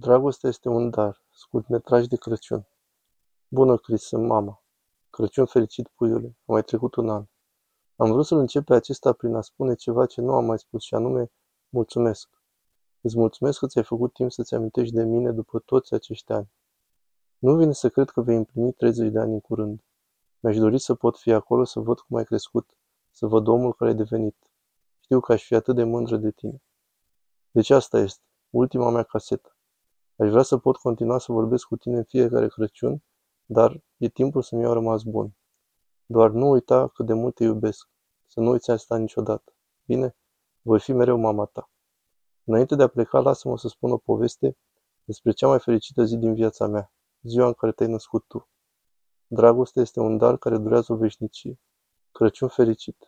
Dragostea este un dar, scurtmetraj de Crăciun. Bună, Chris, sunt mama. Crăciun fericit, puiule. A mai trecut un an. Am vrut să-l încep pe acesta prin a spune ceva ce nu am mai spus și anume, mulțumesc. Îți mulțumesc că ți-ai făcut timp să-ți amintești de mine după toți acești ani. Nu vine să cred că vei împlini 30 de ani în curând. Mi-aș dori să pot fi acolo să văd cum ai crescut, să văd omul care ai devenit. Știu că aș fi atât de mândră de tine. Deci asta este, ultima mea casetă. Aș vrea să pot continua să vorbesc cu tine în fiecare Crăciun, dar e timpul să mi-au rămas bun. Doar nu uita cât de mult te iubesc. Să nu uiți asta niciodată. Bine? Voi fi mereu mama ta. Înainte de a pleca, lasă-mă să spun o poveste despre cea mai fericită zi din viața mea, ziua în care te-ai născut tu. Dragostea este un dar care durează o veșnicie. Crăciun fericit!